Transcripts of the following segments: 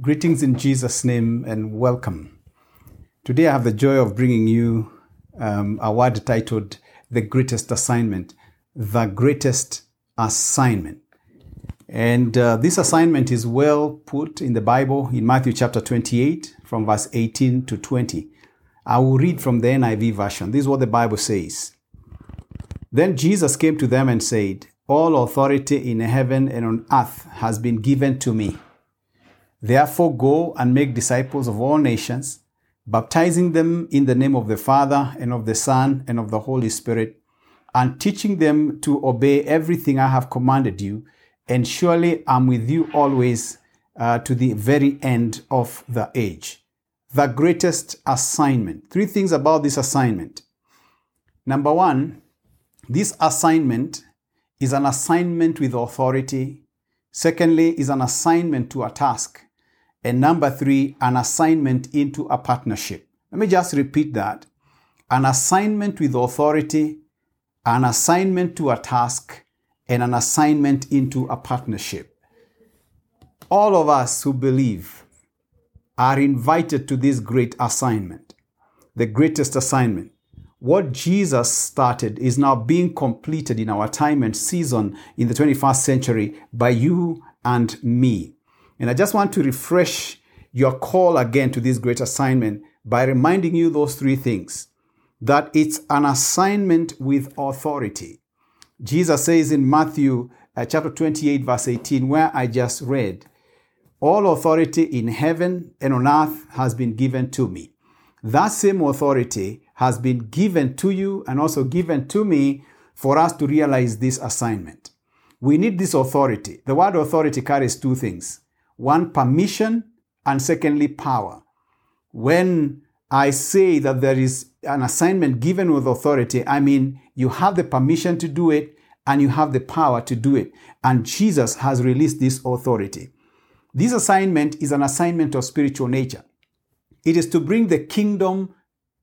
Greetings in Jesus' name and welcome. Today I have the joy of bringing you um, a word titled The Greatest Assignment. The Greatest Assignment. And uh, this assignment is well put in the Bible in Matthew chapter 28 from verse 18 to 20. I will read from the NIV version. This is what the Bible says. Then Jesus came to them and said, All authority in heaven and on earth has been given to me. Therefore, go and make disciples of all nations, baptizing them in the name of the Father and of the Son and of the Holy Spirit, and teaching them to obey everything I have commanded you. And surely I'm with you always uh, to the very end of the age. The greatest assignment. Three things about this assignment. Number one, this assignment is an assignment with authority. Secondly, is an assignment to a task. And number three, an assignment into a partnership. Let me just repeat that. An assignment with authority, an assignment to a task, and an assignment into a partnership. All of us who believe are invited to this great assignment, the greatest assignment. What Jesus started is now being completed in our time and season in the 21st century by you and me. And I just want to refresh your call again to this great assignment by reminding you those three things that it's an assignment with authority. Jesus says in Matthew uh, chapter 28, verse 18, where I just read, All authority in heaven and on earth has been given to me. That same authority has been given to you and also given to me for us to realize this assignment. We need this authority. The word authority carries two things one, permission, and secondly, power. When I say that there is an assignment given with authority, I mean you have the permission to do it and you have the power to do it. And Jesus has released this authority. This assignment is an assignment of spiritual nature. It is to bring the kingdom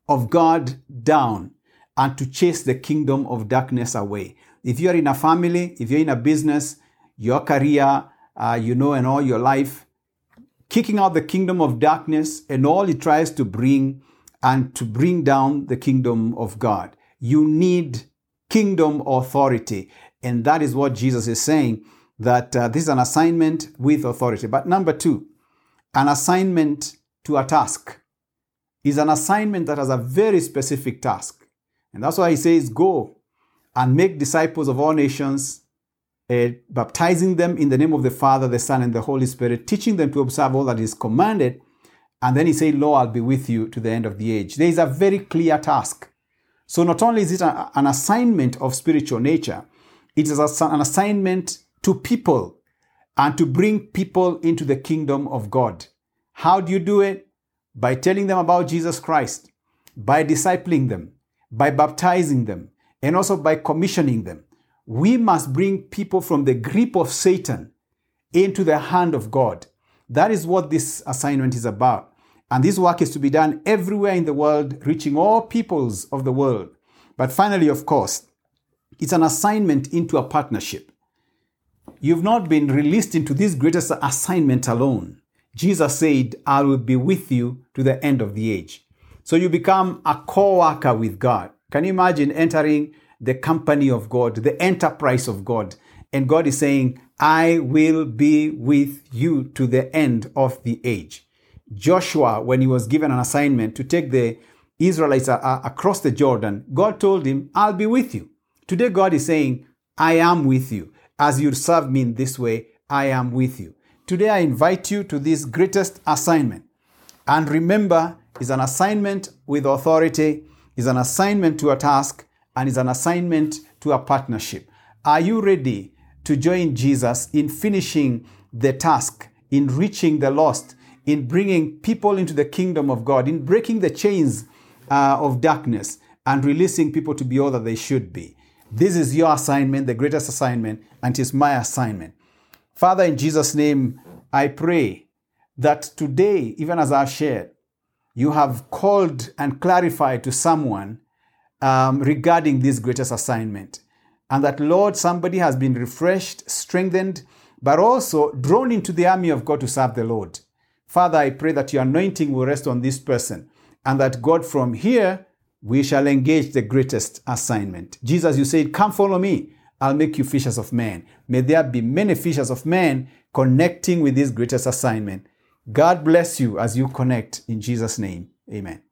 of God down and to chase the kingdom of darkness away. If you're in a family, if you're in a business, your career, uh, you know, and all your life, kicking out the kingdom of darkness and all it tries to bring and to bring down the kingdom of God. You need kingdom authority. And that is what Jesus is saying that uh, this is an assignment with authority. But number two, an assignment to a task is an assignment that has a very specific task. And that's why he says, Go and make disciples of all nations, uh, baptizing them in the name of the Father, the Son, and the Holy Spirit, teaching them to observe all that is commanded. And then he said, Lo, I'll be with you to the end of the age. There is a very clear task. So not only is it a, an assignment of spiritual nature, it is a, an assignment to people and to bring people into the kingdom of God. How do you do it? By telling them about Jesus Christ, by discipling them, by baptizing them, and also by commissioning them. We must bring people from the grip of Satan into the hand of God. That is what this assignment is about. And this work is to be done everywhere in the world, reaching all peoples of the world. But finally, of course, it's an assignment into a partnership. You've not been released into this greatest assignment alone. Jesus said, I will be with you to the end of the age. So you become a co worker with God. Can you imagine entering the company of God, the enterprise of God? And God is saying, I will be with you to the end of the age. Joshua, when he was given an assignment to take the Israelites uh, uh, across the Jordan, God told him, I'll be with you. Today, God is saying, I am with you. As you serve me in this way, I am with you. Today, I invite you to this greatest assignment. And remember, it's an assignment with authority, it's an assignment to a task, and it's an assignment to a partnership. Are you ready to join Jesus in finishing the task, in reaching the lost, in bringing people into the kingdom of God, in breaking the chains uh, of darkness, and releasing people to be all that they should be? This is your assignment, the greatest assignment, and it is my assignment. Father, in Jesus' name, I pray that today, even as I've shared, you have called and clarified to someone um, regarding this greatest assignment. And that, Lord, somebody has been refreshed, strengthened, but also drawn into the army of God to serve the Lord. Father, I pray that your anointing will rest on this person and that God, from here, we shall engage the greatest assignment. Jesus, you said, Come follow me. I'll make you fishers of men. May there be many fishers of men connecting with this greatest assignment. God bless you as you connect in Jesus' name. Amen.